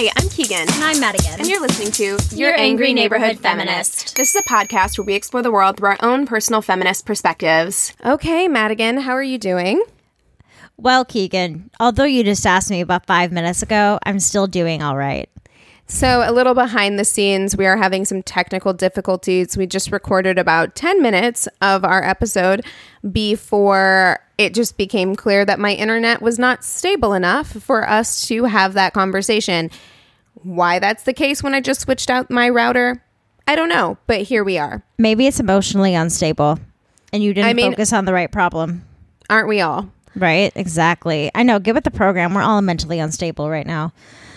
Hi, I'm Keegan. And I'm Madigan. And you're listening to Your Angry Neighborhood Feminist. This is a podcast where we explore the world through our own personal feminist perspectives. Okay, Madigan, how are you doing? Well, Keegan, although you just asked me about five minutes ago, I'm still doing all right. So, a little behind the scenes, we are having some technical difficulties. We just recorded about 10 minutes of our episode before it just became clear that my internet was not stable enough for us to have that conversation. Why that's the case when I just switched out my router, I don't know, but here we are. Maybe it's emotionally unstable and you didn't I mean- focus on the right problem. Aren't we all? Right? Exactly. I know. Give it the program. We're all mentally unstable right now.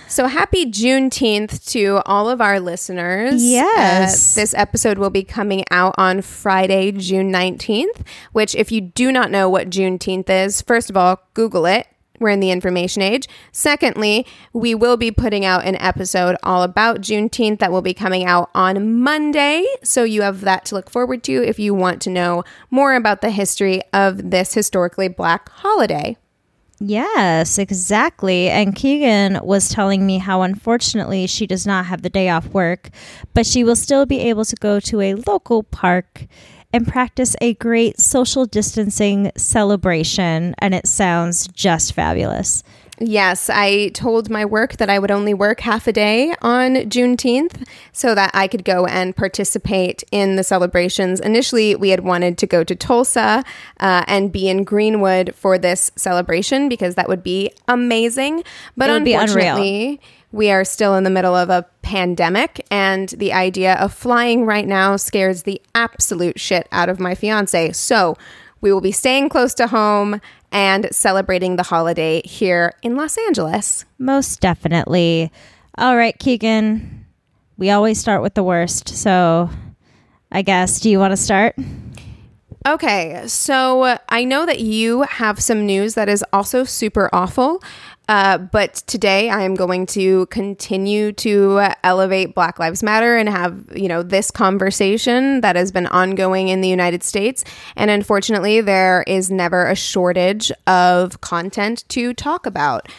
So happy Juneteenth to all of our listeners. Yes. Uh, this episode will be coming out on Friday, June 19th, which, if you do not know what Juneteenth is, first of all, Google it. We're in the information age. Secondly, we will be putting out an episode all about Juneteenth that will be coming out on Monday. So you have that to look forward to if you want to know more about the history of this historically black holiday. Yes, exactly. And Keegan was telling me how unfortunately she does not have the day off work, but she will still be able to go to a local park and practice a great social distancing celebration. And it sounds just fabulous. Yes, I told my work that I would only work half a day on Juneteenth so that I could go and participate in the celebrations. Initially, we had wanted to go to Tulsa uh, and be in Greenwood for this celebration because that would be amazing. But It would be unfortunately, we are still in the middle of a pandemic, and the idea of flying right now scares the absolute shit out of my fiance. So, we will be staying close to home and celebrating the holiday here in Los Angeles. Most definitely. All right, Keegan. We always start with the worst. So I guess, do you want to start? Okay, so I know that you have some news that is also super awful. Uh, but today I am going to continue to elevate Black Lives Matter and have, you know, this conversation that has been ongoing in the United States. And unfortunately, there is never a shortage of content to talk about.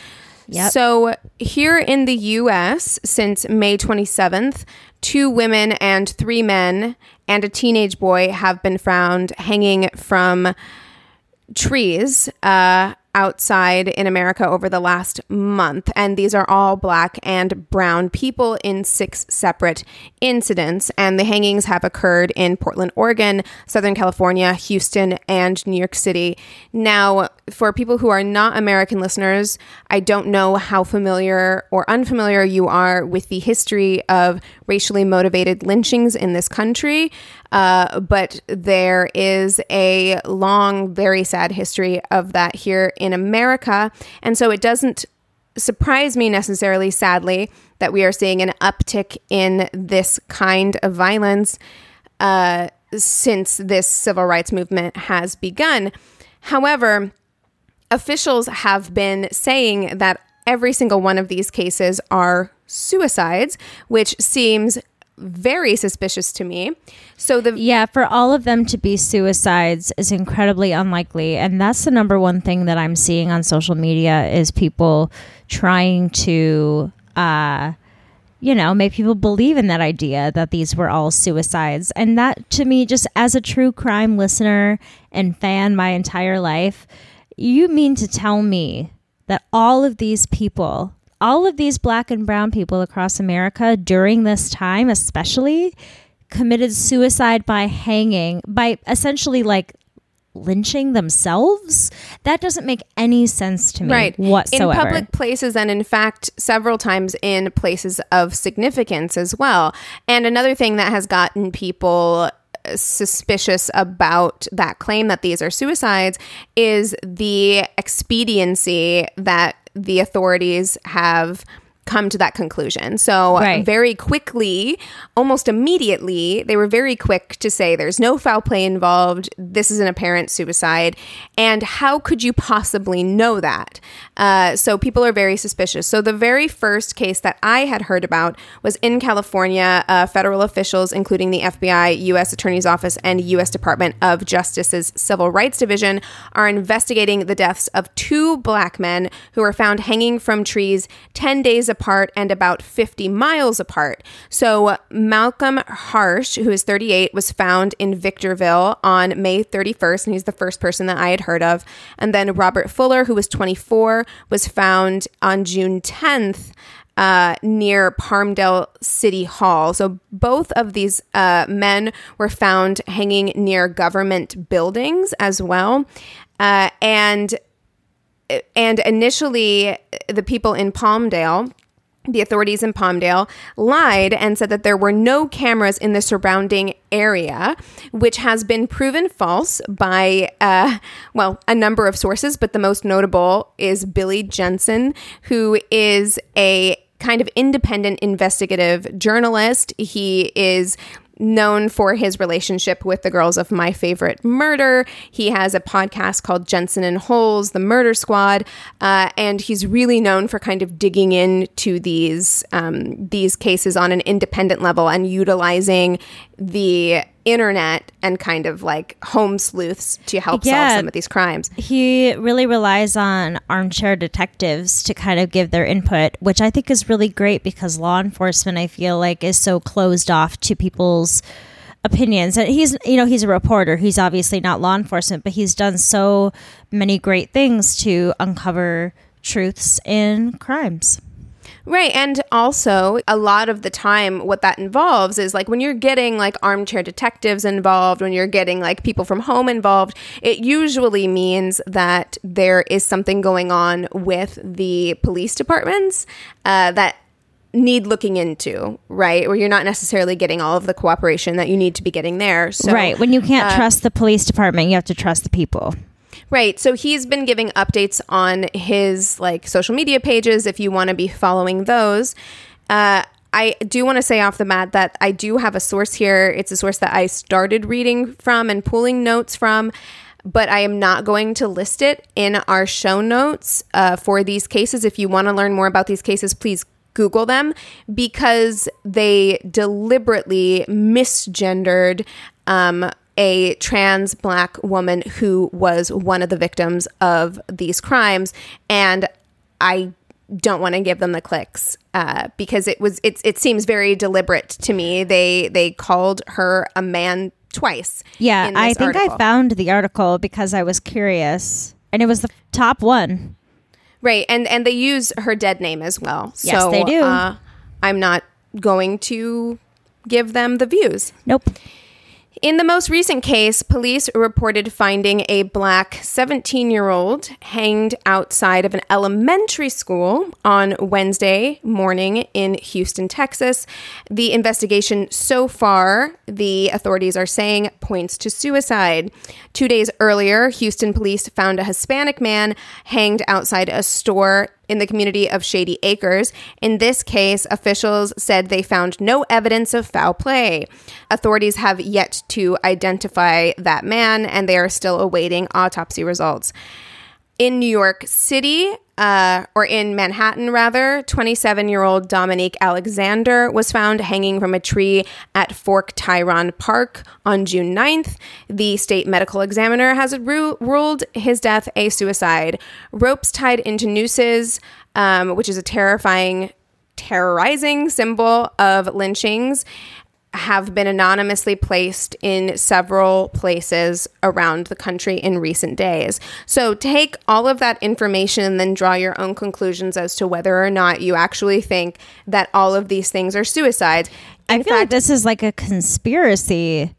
Yep. So, here in the US, since May 27th, two women and three men and a teenage boy have been found hanging from trees uh, outside in America over the last month. And these are all black and brown people in six separate incidents. And the hangings have occurred in Portland, Oregon, Southern California, Houston, and New York City. Now, for people who are not American listeners, I don't know how familiar or unfamiliar you are with the history of racially motivated lynchings in this country. Uh, but there is a long, very sad history of that here in America. And so it doesn't surprise me necessarily, sadly, that we are seeing an uptick in this kind of violence uh, since this civil rights movement has begun. However, officials have been saying that every single one of these cases are suicides, which seems very suspicious to me. So the Yeah, for all of them to be suicides is incredibly unlikely. And that's the number one thing that I'm seeing on social media is people trying to uh you know, make people believe in that idea that these were all suicides. And that to me, just as a true crime listener and fan my entire life, you mean to tell me that all of these people, all of these black and brown people across America during this time, especially, committed suicide by hanging, by essentially like lynching themselves? That doesn't make any sense to me right whatsoever. in public places and in fact several times in places of significance as well and another thing that has gotten people uh, suspicious about that claim that these are suicides is the expediency that the authorities have come to that conclusion. So Right. very quickly, almost immediately, they were very quick to say there's no foul play involved. This is an apparent suicide. And how could you possibly know that? Uh, so people are very suspicious. So the very first case that I had heard about was in California. Uh, federal officials, including the FBI, U.S. Attorney's Office, and U.S. Department of Justice's Civil Rights Division, are investigating the deaths of two black men who were found hanging from trees 10 days apart and about 50 miles apart. So Malcolm Harsch, who is 38, was found in Victorville on May 31st, and he's the first person that I had heard of. And then Robert Fuller, who was 24, was found on June 10th. Uh, near Palmdale City Hall. So both of these uh, men were found hanging near government buildings as well. Uh, and and initially the people in Palmdale the authorities in Palmdale lied and said that there were no cameras in the surrounding area, which has been proven false by, uh, well, a number of sources, but the most notable is Billy Jensen, who is a kind of independent investigative journalist. He is known for his relationship with the girls of My Favorite Murder. He has a podcast called Jensen and Holes, The Murder Squad, uh, and he's really known for kind of digging into these um, these cases on an independent level and utilizing the internet and kind of like home sleuths to help Yeah. solve some of these crimes. he really relies on armchair detectives to kind of give their input, which I think is really great because law enforcement, I feel like, is so closed off to people's opinions. And he's, you know, he's a reporter. He's obviously not law enforcement, but he's done so many great things to uncover truths in crimes. Right. And also, a lot of the time, what that involves is like when you're getting like armchair detectives involved, when you're getting like people from home involved, it usually means that there is something going on with the police departments uh, that need looking into, right? Where you're not necessarily getting all of the cooperation that you need to be getting there. So, right. When you can't trust the police department, you have to trust the people. Right. So he's been giving updates on his like social media pages if you want to be following those. Uh, I do want to say off the bat that I do have a source here. It's a source that I started reading from and pulling notes from, but I am not going to list it in our show notes uh, for these cases. If you want to learn more about these cases, please Google them because they deliberately misgendered um, a trans black woman who was one of the victims of these crimes. And I don't want to give them the clicks uh, because it was it's it seems very deliberate to me. They they called her a man twice. Yeah, I think I found the article because I was curious, and it was the top one. Right, and and they use her dead name as well. Yes, so, they do. Uh, I'm not going to give them the views. Nope. In the most recent case, police reported finding a black 17 year old hanged outside of an elementary school on Wednesday morning in Houston, Texas. The investigation so far, the authorities are saying, points to suicide. Two days earlier, Houston police found a Hispanic man hanged outside a store in the community of Shady Acres. In this case, officials said they found no evidence of foul play. Authorities have yet to identify that man, and they are still awaiting autopsy results. In New York City, uh, or in Manhattan, rather, 27 year old Dominique Alexander was found hanging from a tree at Fort Tryon Park on June 9th. The state medical examiner has ru- ruled his death a suicide. Ropes tied into nooses, um, which is a terrifying, terrorizing symbol of lynchings, have been anonymously placed in several places around the country in recent days. So take all of that information and then draw your own conclusions as to whether or not you actually think that all of these things are suicides. In I feel like this is like a conspiracy.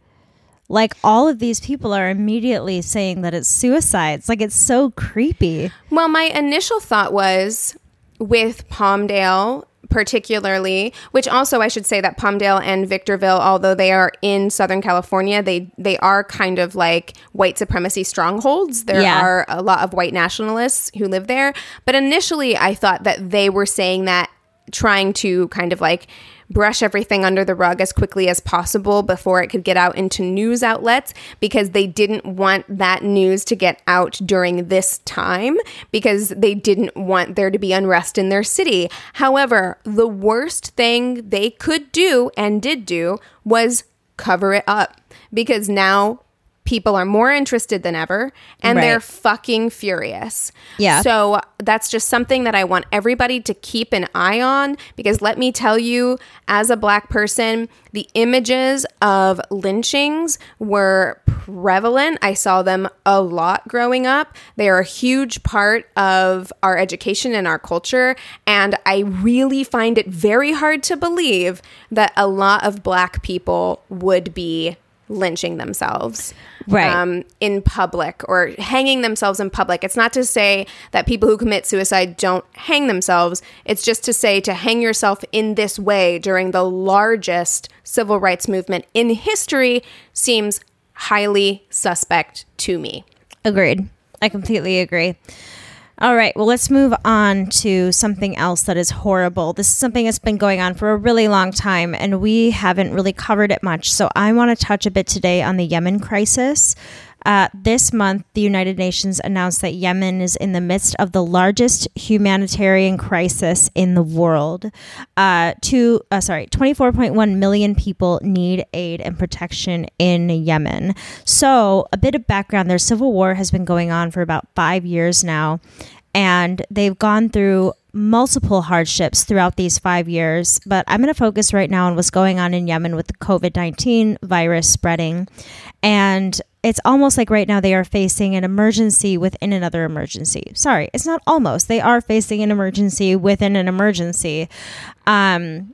Like all of these people are immediately saying that it's suicides. Like it's so creepy. well, my initial thought was with Palmdale particularly which also I should say that Palmdale and Victorville although they are in Southern California they they are kind of like white supremacy strongholds there Yeah. are a lot of white nationalists who live there but initially I thought that they were saying that trying to kind of like brush everything under the rug as quickly as possible before it could get out into news outlets because they didn't want that news to get out during this time because they didn't want there to be unrest in their city. However, the worst thing they could do and did do was cover it up because now people are more interested than ever and they're fucking furious. Yeah. So that's just something that I want everybody to keep an eye on because let me tell you, as a black person, the images of lynchings were prevalent. I saw them a lot growing up. They are a huge part of our education and our culture. And I really find it very hard to believe that a lot of black people would be lynching themselves Right. um, in public or hanging themselves in public. It's not to say that people who commit suicide don't hang themselves. It's just to say to hang yourself in this way during the largest civil rights movement in history seems highly suspect to me. Agreed. I completely agree. All right, well, let's move on to something else that is horrible. This is something that's been going on for a really long time, and we haven't really covered it much. So, I want to touch a bit today on the Yemen crisis. Uh, this month, the United Nations announced that Yemen is in the midst of the largest humanitarian crisis in the world. Uh, two, uh, sorry, 24.1 million people need aid and protection in Yemen. So, a bit of background: their civil war has been going on for about five years now, and they've gone through multiple hardships throughout these five years. But I'm going to focus right now on what's going on in Yemen with the COVID 19 virus spreading. And it's almost like right now they are facing an emergency within another emergency. Sorry, it's not almost. They are facing an emergency within an emergency. Um,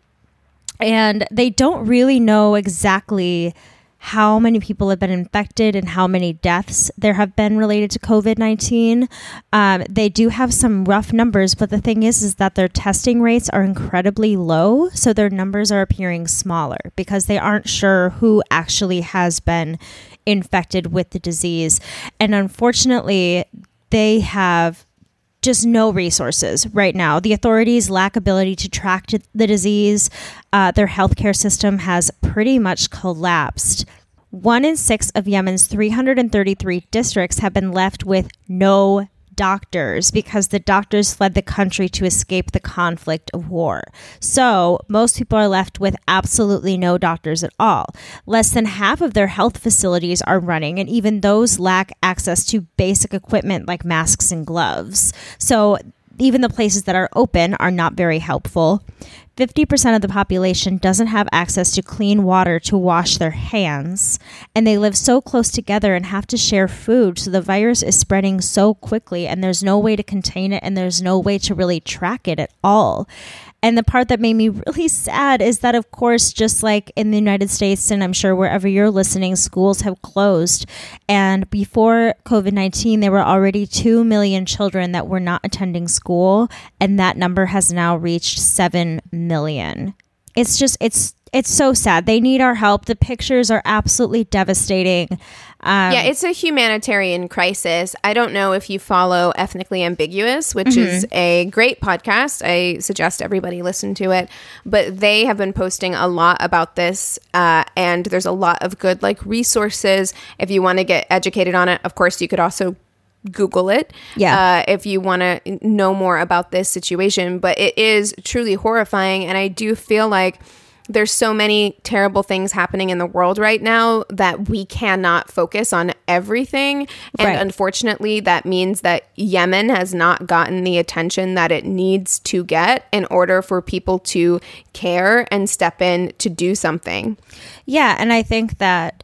and they don't really know exactly how many people have been infected and how many deaths there have been related to COVID 19. Um, they do have some rough numbers, but the thing is, is that their testing rates are incredibly low. So their numbers are appearing smaller because they aren't sure who actually has been infected with the disease. And unfortunately, they have just no resources right now. The authorities lack ability to track the disease. Uh, their healthcare system has pretty much collapsed. One in six of Yemen's 333 districts have been left with no doctors because the doctors fled the country to escape the conflict of war. So, most people are left with absolutely no doctors at all. Less than half of their health facilities are running, and even those lack access to basic equipment like masks and gloves. So, even the places that are open are not very helpful. 50% of the population doesn't have access to clean water to wash their hands, and they live so close together and have to share food. So the virus is spreading so quickly, and there's no way to contain it, and there's no way to really track it at all. And the part that made me really sad is that, of course, just like in the United States, and I'm sure wherever you're listening, schools have closed. And before COVID 19, there were already 2 million children that were not attending school. And that number has now reached 7 million. It's just, it's, it's so sad. They need our help. The pictures are absolutely devastating. Um, yeah, it's a humanitarian crisis. I don't know if you follow Ethnically Ambiguous, which is a great podcast. I suggest everybody listen to it. But they have been posting a lot about this, uh, and there's a lot of good like resources if you want to get educated on it. Of course, you could also Google it. Yeah. Uh, if you want to know more about this situation, but it is truly horrifying. And I do feel like there's so many terrible things happening in the world right now that we cannot focus on everything. And Right. unfortunately, that means that Yemen has not gotten the attention that it needs to get in order for people to care and step in to do something. Yeah, and I think that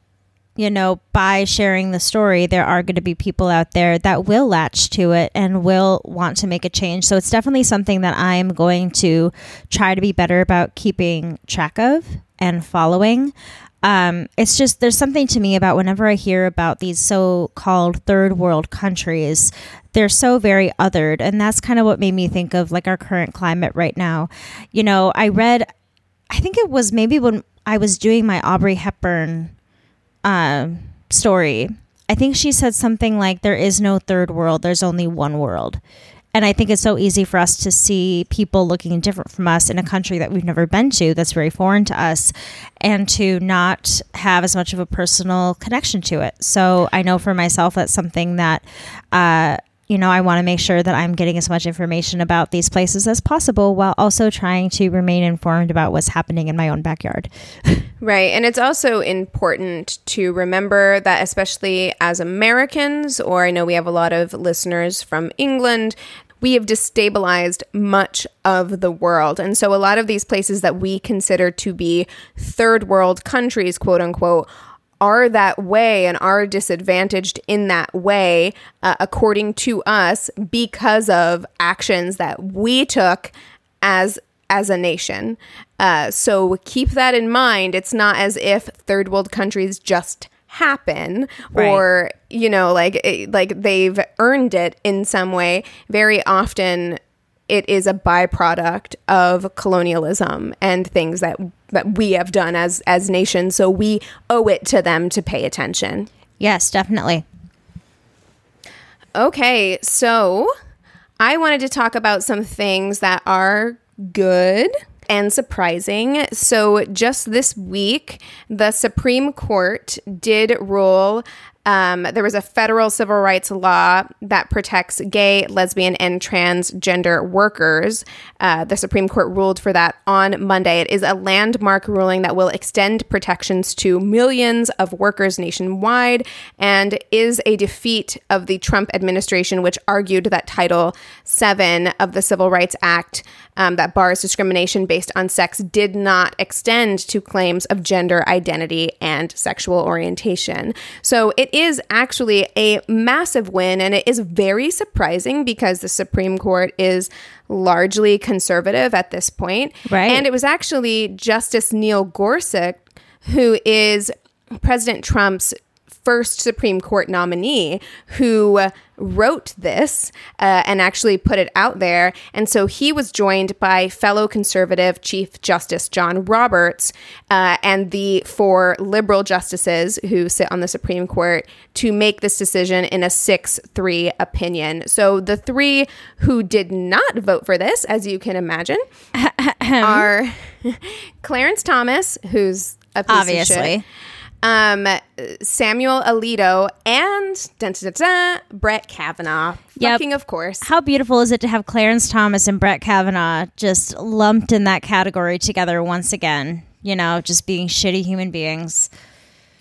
you know, by sharing the story, there are going to be people out there that will latch to it and will want to make a change. So it's definitely something that I'm going to try to be better about keeping track of and following. Um, it's just there's something to me about whenever I hear about these so-called third world countries, they're so very othered, and that's kind of what made me think of like our current climate right now. You know, I read, I think it was maybe when I was doing my Audrey Hepburn um, story. I think she said something like, There is no third world, there's only one world. And I think it's so easy for us to see people looking different from us in a country that we've never been to, that's very foreign to us, and to not have as much of a personal connection to it. So I know for myself, that's something that, uh, you know, I want to make sure that I'm getting as much information about these places as possible while also trying to remain informed about what's happening in my own backyard. Right. And it's also important to remember that, especially as Americans, or I know we have a lot of listeners from England, we have destabilized much of the world. And so a lot of these places that we consider to be third world countries, quote unquote, are that way and are disadvantaged in that way, uh, according to us, because of actions that we took as as a nation. Uh, so keep that in mind. It's not as if third world countries just happen Right. or you know like it- like they've earned it in some way. Very often it is a byproduct of colonialism and things that that we have done as as nations so we owe it to them to pay attention. Yes, definitely. Okay, so I wanted to talk about some things that are good and surprising. So, just this week, the Supreme Court did rule. Um, there was a federal civil rights law that protects gay, lesbian, and transgender workers. Uh, the Supreme Court ruled for that on Monday. It is a landmark ruling that will extend protections to millions of workers nationwide and is a defeat of the Trump administration, which argued that Title VII of the Civil Rights Act um, that bars discrimination based on sex did not extend to claims of gender identity and sexual orientation. So it is actually a massive win, and it is very surprising because the Supreme Court is largely conservative at this point. Right. And it was actually Justice Neil Gorsuch, who is President Trump's first Supreme Court nominee, who wrote this uh, and actually put it out there. And so he was joined by fellow conservative Chief Justice John Roberts uh, and the four liberal justices who sit on the Supreme Court to make this decision in a 6 3 opinion. So the three who did not vote for this, as you can imagine, are Clarence Thomas, who's a piece of shit, Obviously. Um, Samuel Alito, and dun, dun, dun, Brett Kavanaugh. Yep. Fucking, of course. How beautiful is it to have Clarence Thomas and Brett Kavanaugh just lumped in that category together once again? You know, just being shitty human beings.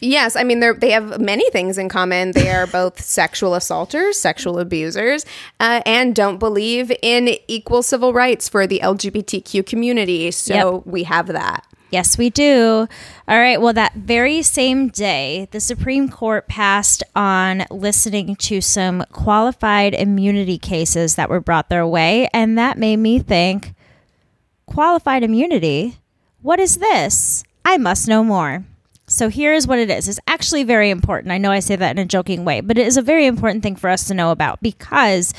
Yes, I mean they they have many things in common. They are both sexual assaulters, sexual abusers, uh, and don't believe in equal civil rights for the LGBTQ community. So Yep. we have that. Yes, we do. All right. Well, that very same day, the Supreme Court passed on listening to some qualified immunity cases that were brought their way. And that made me think qualified immunity? What is this? I must know more. So here's what it is. It's actually very important. I know I say that in a joking way, but it is a very important thing for us to know about because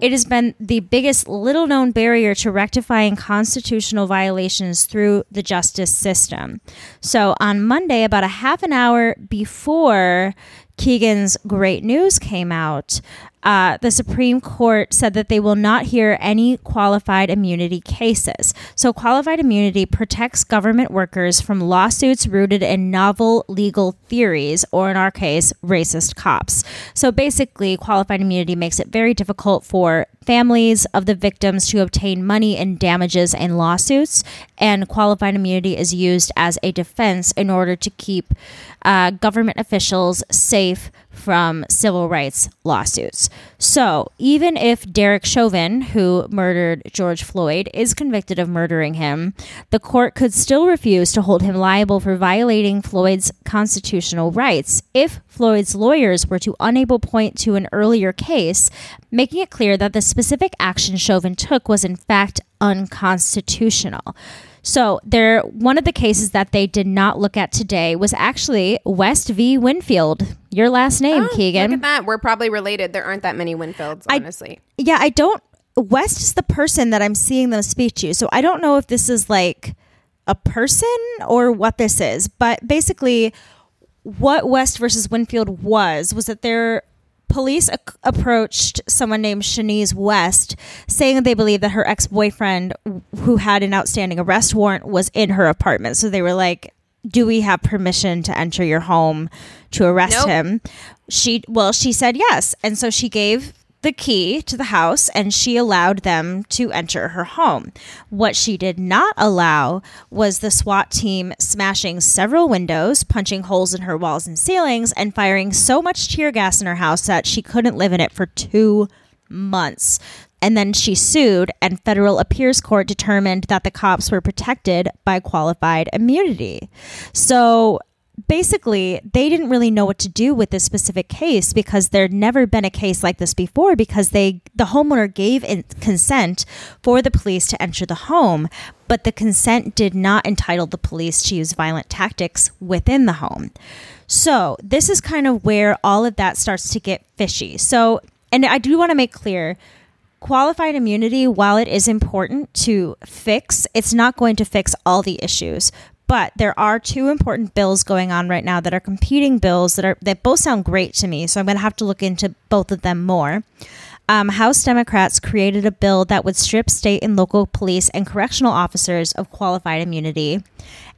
it has been the biggest little known barrier to rectifying constitutional violations through the justice system. So on Monday, about a half an hour before Keegan's great news came out, uh, the Supreme Court said that they will not hear any qualified immunity cases. So, qualified immunity protects government workers from lawsuits rooted in novel legal theories, or in our case, racist cops. So, basically, qualified immunity makes it very difficult for families of the victims to obtain money in damages and lawsuits, and qualified immunity is used as a defense in order to keep uh, government officials safe from civil rights lawsuits. So, even if Derek Chauvin, who murdered George Floyd, is convicted of murdering him, the court could still refuse to hold him liable for violating Floyd's constitutional rights if Floyd's lawyers were to unable point to an earlier case, making it clear that the specific action Chauvin took was in fact unconstitutional. So there, one of the cases that they did not look at today was actually West v. Winfield. Your last name, Oh, Keegan. Look at that. We're probably related. There aren't that many Winfields, I- honestly. Yeah, I don't. West is the person that I'm seeing them speak to, so I don't know if this is like a person or what this is. But basically, what West versus Winfield was was that their police ac- approached someone named Shaniz West, saying that they believed that her ex boyfriend, who had an outstanding arrest warrant, was in her apartment. So they were like, "Do we have permission to enter your home to arrest Nope. him?" She well, she said yes, and so she gave the key to the house and she allowed them to enter her home. What she did not allow was the SWAT team smashing several windows, punching holes in her walls and ceilings, and firing so much tear gas in her house that she couldn't live in it for two months. And then she sued, and federal appeals court determined that the cops were protected by qualified immunity. So basically they didn't really know what to do with this specific case because there'd never been a case like this before because they the homeowner gave consent for the police to enter the home but the consent did not entitle the police to use violent tactics within the home so this is kind of where all of that starts to get fishy so and i do want to make clear qualified immunity, while it is important to fix, it's not going to fix all the issues. But there are two important bills going on right now that are competing bills that are that both sound great to me. So I'm going to have to look into both of them more. Um, House Democrats created a bill that would strip state and local police and correctional officers of qualified immunity.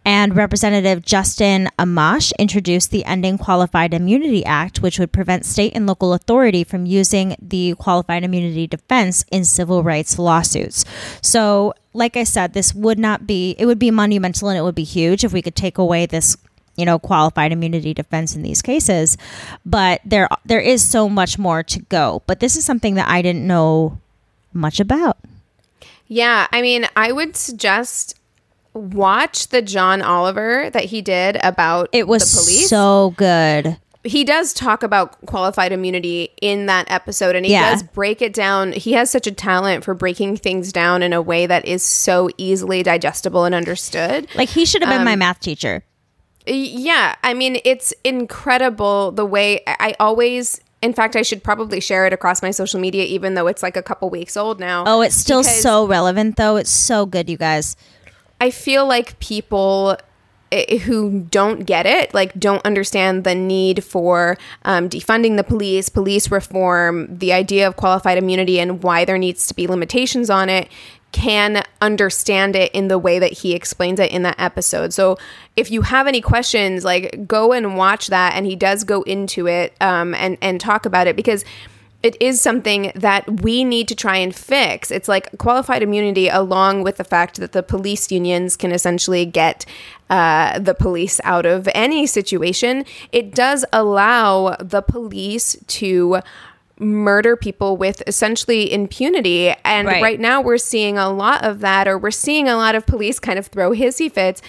And Representative Justin Amash introduced the Ending Qualified Immunity Act, which would prevent state and local authority from using the qualified immunity defense in civil rights lawsuits. So, like I said, this would not be, it would be monumental and it would be huge if we could take away this you know qualified immunity defense in these cases. But there there is so much more to go. But this is something that I didn't know much about. Yeah, I mean, I would suggest watch the John Oliver that he did about it was the police. so good he does talk about qualified immunity in that episode and he Yeah. does break it down. He has such a talent for breaking things down in a way that is so easily digestible and understood. like he should have been my um, math teacher Yeah, I mean, it's incredible the way I always in fact, I should probably share it across my social media even though it's like a couple weeks old now. oh it's still so relevant though it's so good you guys I feel like people eh, who don't get it, like don't understand the need for um, defunding the police, police reform, the idea of qualified immunity, and why there needs to be limitations on it, can understand it in the way that he explains it in that episode. So if you have any questions, like go and watch that, and he does go into it um, and and talk about it because it is something that we need to try and fix. It's like qualified immunity, along with the fact that the police unions can essentially get uh, the police out of any situation. It does allow the police to murder people with essentially impunity. And Right. right, now we're seeing a lot of that, or we're seeing a lot of police kind of throw hissy fits.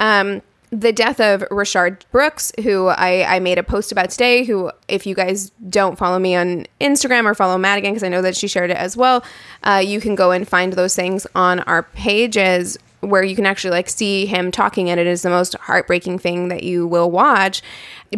Um, the death of Rayshard Brooks, who I, I made a post about today, who, if you guys don't follow me on Instagram or follow Madigan, because I know that she shared it as well, uh, you can go and find those things on our pages. Where you can actually like see him talking and it is the most heartbreaking thing that you will watch.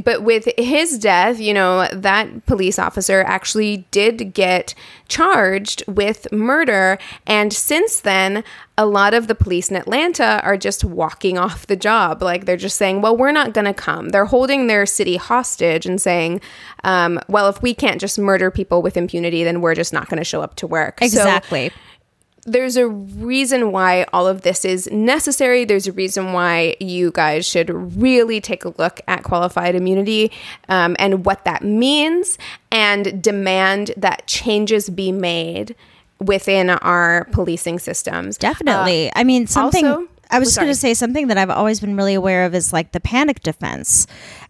But with his death you know that police officer actually did get charged with murder. And since then a lot of the police in Atlanta are just walking off the job. Like they're just saying well we're not going to come. They're holding their city hostage and saying um, well if we can't just murder people with impunity then we're just not going to show up to work. So- Exactly. There's a reason why all of this is necessary. There's a reason why you guys should really take a look at qualified immunity um, and what that means and demand that changes be made within our policing systems. Definitely. I mean, something. also- I was Oh, just going to say something that I've always been really aware of is like the panic defense.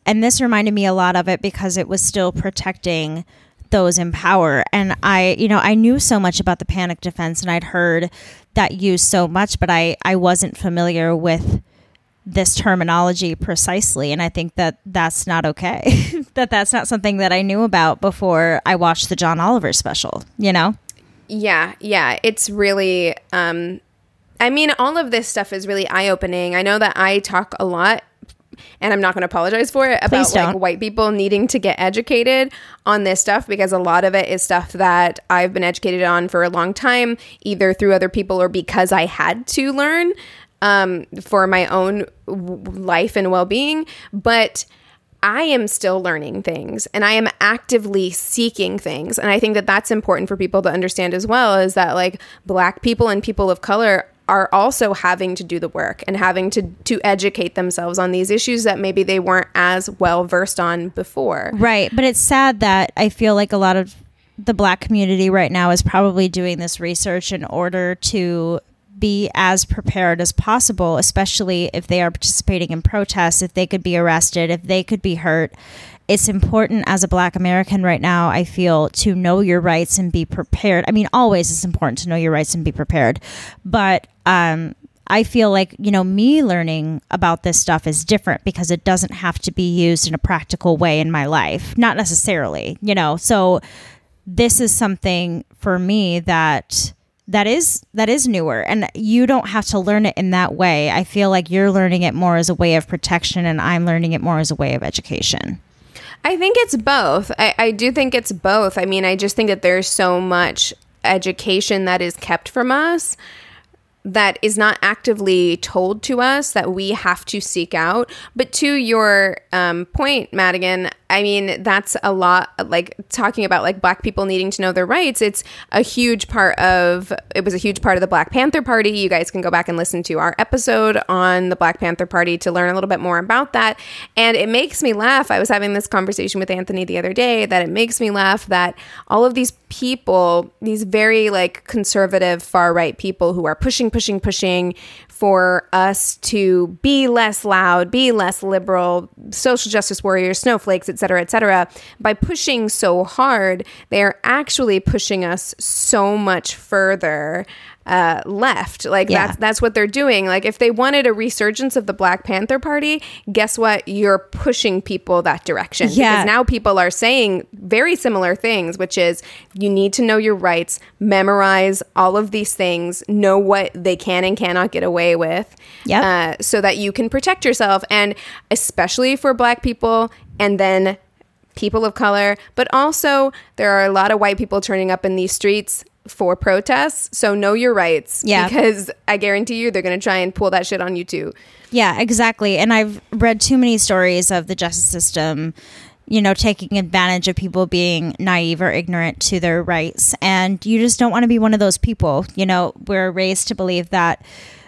And this reminded me a lot of it because it was still protecting those in power. And I, you know, I knew so much about the panic defense and I'd heard that used so much, but I, I wasn't familiar with this terminology precisely. And I think that that's not okay. that that's not something that I knew about before I watched the John Oliver special, you know? Yeah, yeah, it's really um I mean all of this stuff is really eye-opening. I know that I talk a lot and I'm not going to apologize for it about like white people needing to get educated on this stuff because a lot of it is stuff that I've been educated on for a long time either through other people or because I had to learn um for my own w- life and well-being, but I am still learning things and I am actively seeking things. And I think that that's important for people to understand as well is that like black people and people of color are also having to do the work and having to to educate themselves on these issues that maybe they weren't as well versed on before. Right. But it's sad that I feel like a lot of the black community right now is probably doing this research in order to be as prepared as possible, especially if they are participating in protests, if they could be arrested, if they could be hurt. It's important as a black American right now, I feel, to know your rights and be prepared. I mean, always it's important to know your rights and be prepared. But um, I feel like, you know, me learning about this stuff is different because it doesn't have to be used in a practical way in my life. Not necessarily, you know. So this is something for me that that is that is newer and you don't have to learn it in that way. I feel like you're learning it more as a way of protection and I'm learning it more as a way of education. I think it's both. I, I do think it's both. I mean, I just think that there's so much education that is kept from us that is not actively told to us that we have to seek out. But to your um, point, Madigan, I mean, that's a lot like talking about like black people needing to know their rights. It's a huge part of it was a huge part of the Black Panther Party. You guys can go back and listen to our episode on the Black Panther Party to learn a little bit more about that. And it makes me laugh. I was having this conversation with Anthony the other day that it makes me laugh that all of these people, these very like conservative far right people who are pushing, pushing, pushing pushing for us to be less loud, be less liberal, social justice warriors, snowflakes, et cetera, et cetera. By pushing so hard, they are actually pushing us so much further uh, left. Like Yeah. that's that's what they're doing. Like if they wanted a resurgence of the Black Panther Party, guess what? You're pushing people that direction. Yeah. Because now people are saying very similar things, which is you need to know your rights, memorize all of these things, know what they can and cannot get away with, Yep. uh, so that you can protect yourself. And especially for Black people, and then people of color, but also there are a lot of white people turning up in these streets for protests. So know your rights. Yeah. Because I guarantee you they're going to try and pull that shit on you too. Yeah, exactly. And I've read too many stories of the justice system, you know, taking advantage of people being naive or ignorant to their rights. And you just don't want to be one of those people. You know, we're raised to believe that,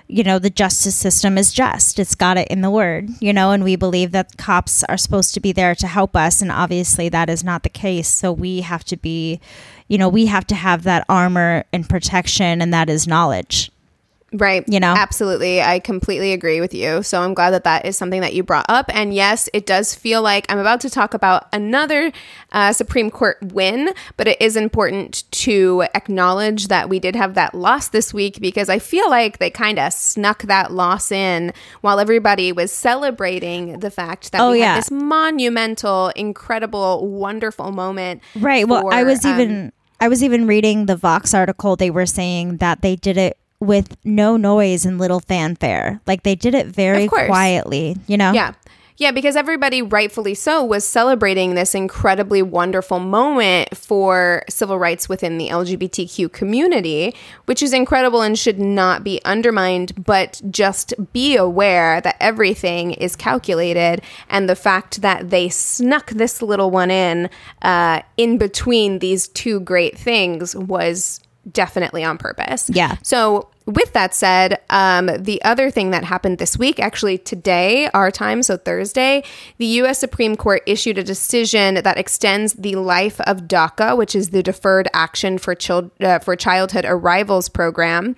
you know, the justice system is just. It's got it in the word, you know, and we believe that cops are supposed to be there to help us. And obviously that is not the case. So we have to be, you know, we have to have that armor and protection, and that is knowledge. Right. You know? Absolutely. I completely agree with you. So I'm glad that that is something that you brought up. And yes, it does feel like I'm about to talk about another uh, Supreme Court win, but it is important to acknowledge that we did have that loss this week because I feel like they kind of snuck that loss in while everybody was celebrating the fact that Oh, we yeah. had this monumental, incredible, wonderful moment. Right. Well, I was um, even I was even reading the Vox article. They were saying that they did it with no noise and little fanfare. Like they did it very quietly, you know? Yeah. Yeah, because everybody, rightfully so, was celebrating this incredibly wonderful moment for civil rights within the LGBTQ community, which is incredible and should not be undermined. But just be aware that everything is calculated, and the fact that they snuck this little one in uh, in between these two great things was definitely on purpose. Yeah. So, with that said, um, the other thing that happened this week, actually today, our time, so Thursday, the U.S. Supreme Court issued a decision that extends the life of DACA, which is the Deferred Action for Chil- uh, for Childhood Arrivals program.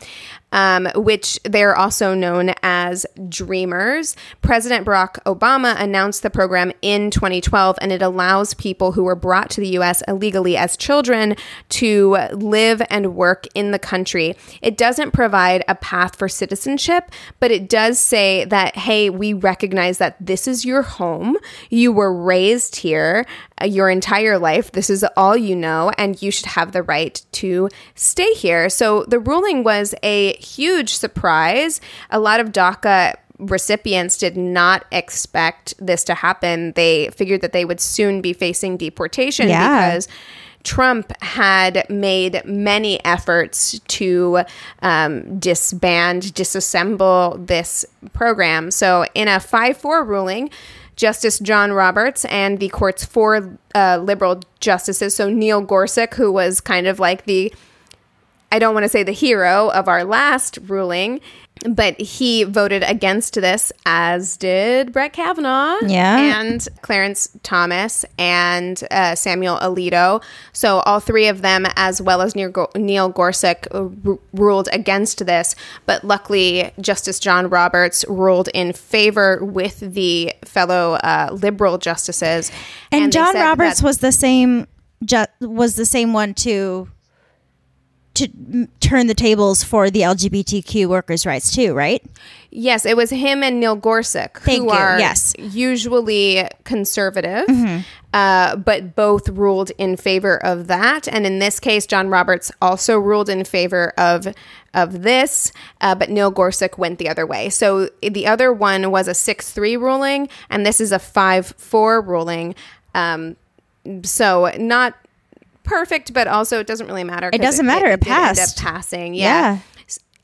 Um, which they're also known as Dreamers. President Barack Obama announced the program in 2012, and it allows people who were brought to the U.S. illegally as children to live and work in the country. It doesn't provide a path for citizenship, but it does say that, hey, we recognize that this is your home. You were raised here your entire life. This is all you know, and you should have the right to stay here. So the ruling was a huge surprise. A lot of DACA recipients did not expect this to happen. They figured that they would soon be facing deportation Yeah. because Trump had made many efforts to um, disband, disassemble this program. So, in a 5 4 ruling, Justice John Roberts and the court's four uh, liberal justices, so Neil Gorsuch, who was kind of like the I don't want to say the hero of our last ruling, but he voted against this, as did Brett Kavanaugh. Yeah. And Clarence Thomas and uh, Samuel Alito. So all three of them, as well as Neil, Gorsuch, uh, ru- ruled against this. But luckily, Justice John Roberts ruled in favor with the fellow uh, liberal justices. And, they John Roberts was the same ju- was the same one to to turn the tables for the LGBTQ workers' rights too, right? Yes, it was him and Neil Gorsuch, Thank who you, are yes. usually conservative, Mm-hmm. uh, but both ruled in favor of that. And in this case, John Roberts also ruled in favor of of this, uh, but Neil Gorsuch went the other way. So the other one was a six three ruling, and this is a five four ruling. Um, so not perfect, but also it doesn't really matter. It doesn't matter, it did end up passed. passing. Yeah. yeah.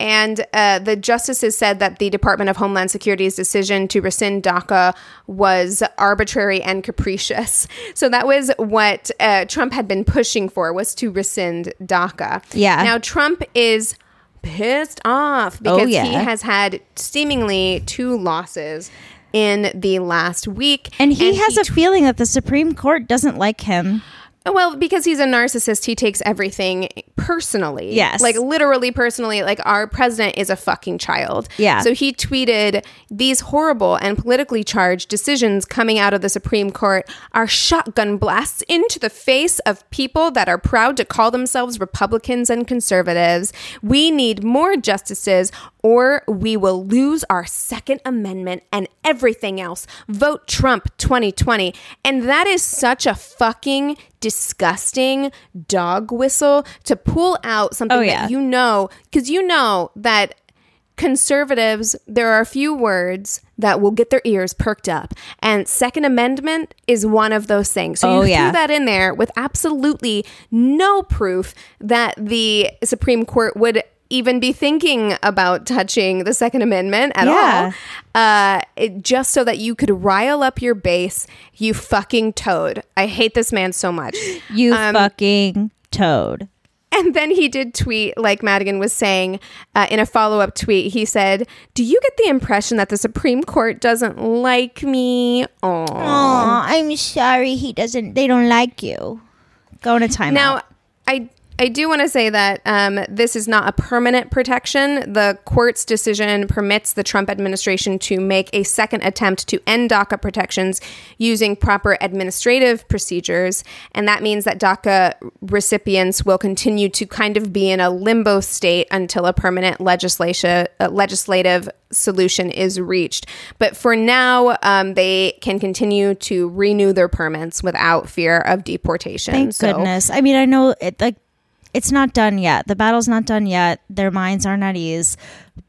And uh, the justices said that the Department of Homeland Security's decision to rescind DACA was arbitrary and capricious. So that was what uh, Trump had been pushing for was to rescind DACA. Yeah. Now Trump is pissed off because Oh, yeah. he has had seemingly two losses in the last week, And he has a tw- feeling that the Supreme Court doesn't like him. Oh, well, because he's a narcissist, he takes everything personally. Yes. Like literally personally, like our president is a fucking child. Yeah. So he tweeted these horrible and politically charged decisions coming out of the Supreme Court are shotgun blasts into the face of people that are proud to call themselves Republicans and conservatives. We need more justices or we will lose our Second Amendment and everything else. Vote Trump 2020. And that is such a fucking disgusting dog whistle to pull out something Oh, yeah. that you know, because you know that conservatives, there are a few words that will get their ears perked up. And Second Amendment is one of those things. So Oh, you yeah. threw that in there with absolutely no proof that the Supreme Court would even be thinking about touching the Second Amendment at Yeah. all. Uh, it, just so that you could rile up your base, you fucking toad. I hate this man so much. You Um, fucking toad. And then he did tweet, like Madigan was saying uh, in a follow up tweet. He said, Do you get the impression that the Supreme Court doesn't like me? Oh, I'm sorry. He doesn't. They don't like you. Go in a timeout. Now, I. I do want to say that um, this is not a permanent protection. The court's decision permits the Trump administration to make a second attempt to end DACA protections using proper administrative procedures. And that means that DACA recipients will continue to kind of be in a limbo state until a permanent legislation, uh, legislative solution is reached. But for now, um, they can continue to renew their permits without fear of deportation. Thank So- goodness. I mean, I know it like it's not done yet. The battle's not done yet. Their minds aren't at ease,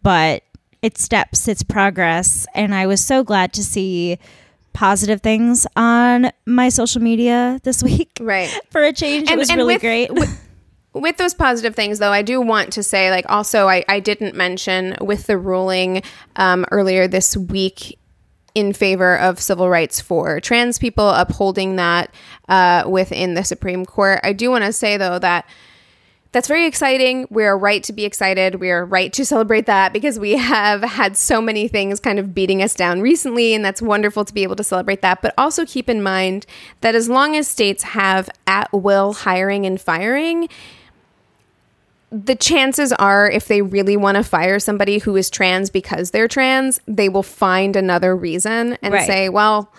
but it's steps, it's progress. And I was so glad to see positive things on my social media this week. Right. For a change. it was really with, great. With, with those positive things, though, I do want to say, like, also, I, I didn't mention with the ruling um, earlier this week in favor of civil rights for trans people, upholding that uh, within the Supreme Court. I do want to say, though, that that's very exciting. We are right to be excited. We are right to celebrate that because we have had so many things kind of beating us down recently, and that's wonderful to be able to celebrate that. But also keep in mind that as long as states have at will hiring and firing, the chances are if they really want to fire somebody who is trans because they're trans, they will find another reason and Right. say, well,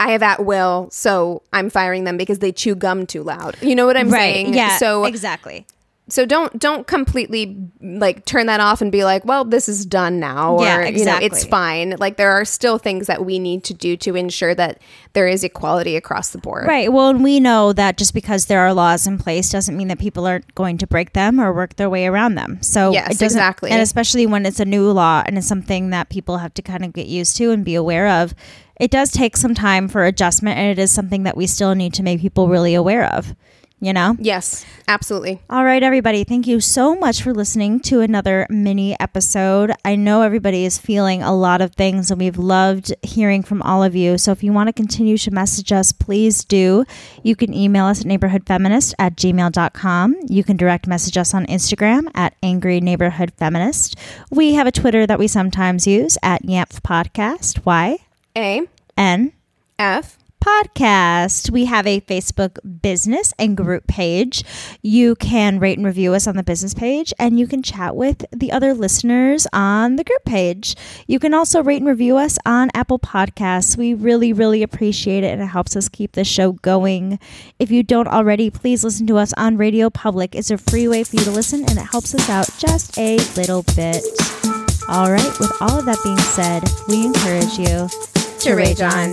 I have at will, so I'm firing them because they chew gum too loud. You know what I'm right. saying? Yeah. So exactly. So don't don't completely like turn that off and be like, well, this is done now, Yeah, or you know, it's fine. Like there are still things that we need to do to ensure that there is equality across the board. Right. Well, and we know that just because there are laws in place doesn't mean that people aren't going to break them or work their way around them. So Yes, it doesn't- exactly. And especially when it's a new law and it's something that people have to kind of get used to and be aware of. It does take some time for adjustment, and it is something that we still need to make people really aware of. You know. Yes, absolutely. All right, everybody. Thank you so much for listening to another mini episode. I know everybody is feeling a lot of things, and we've loved hearing from all of you. So if you want to continue to message us, please do. You can email us at neighborhoodfeminist at gmail.com. You can direct message us on Instagram at angry neighborhood feminist. We have a Twitter that we sometimes use at YANF Podcast. Y A N F podcast. We have a Facebook business and group page. You can rate and review us on the business page, and you can chat with the other listeners on the group page. You can also rate and review us on Apple Podcasts. We really, really appreciate it, and it helps us keep the show going. If you don't already, please listen to us on Radio Public. It's a free way for you to listen, and it helps us out just a little bit. All right, with all of that being said, we encourage you to rage on.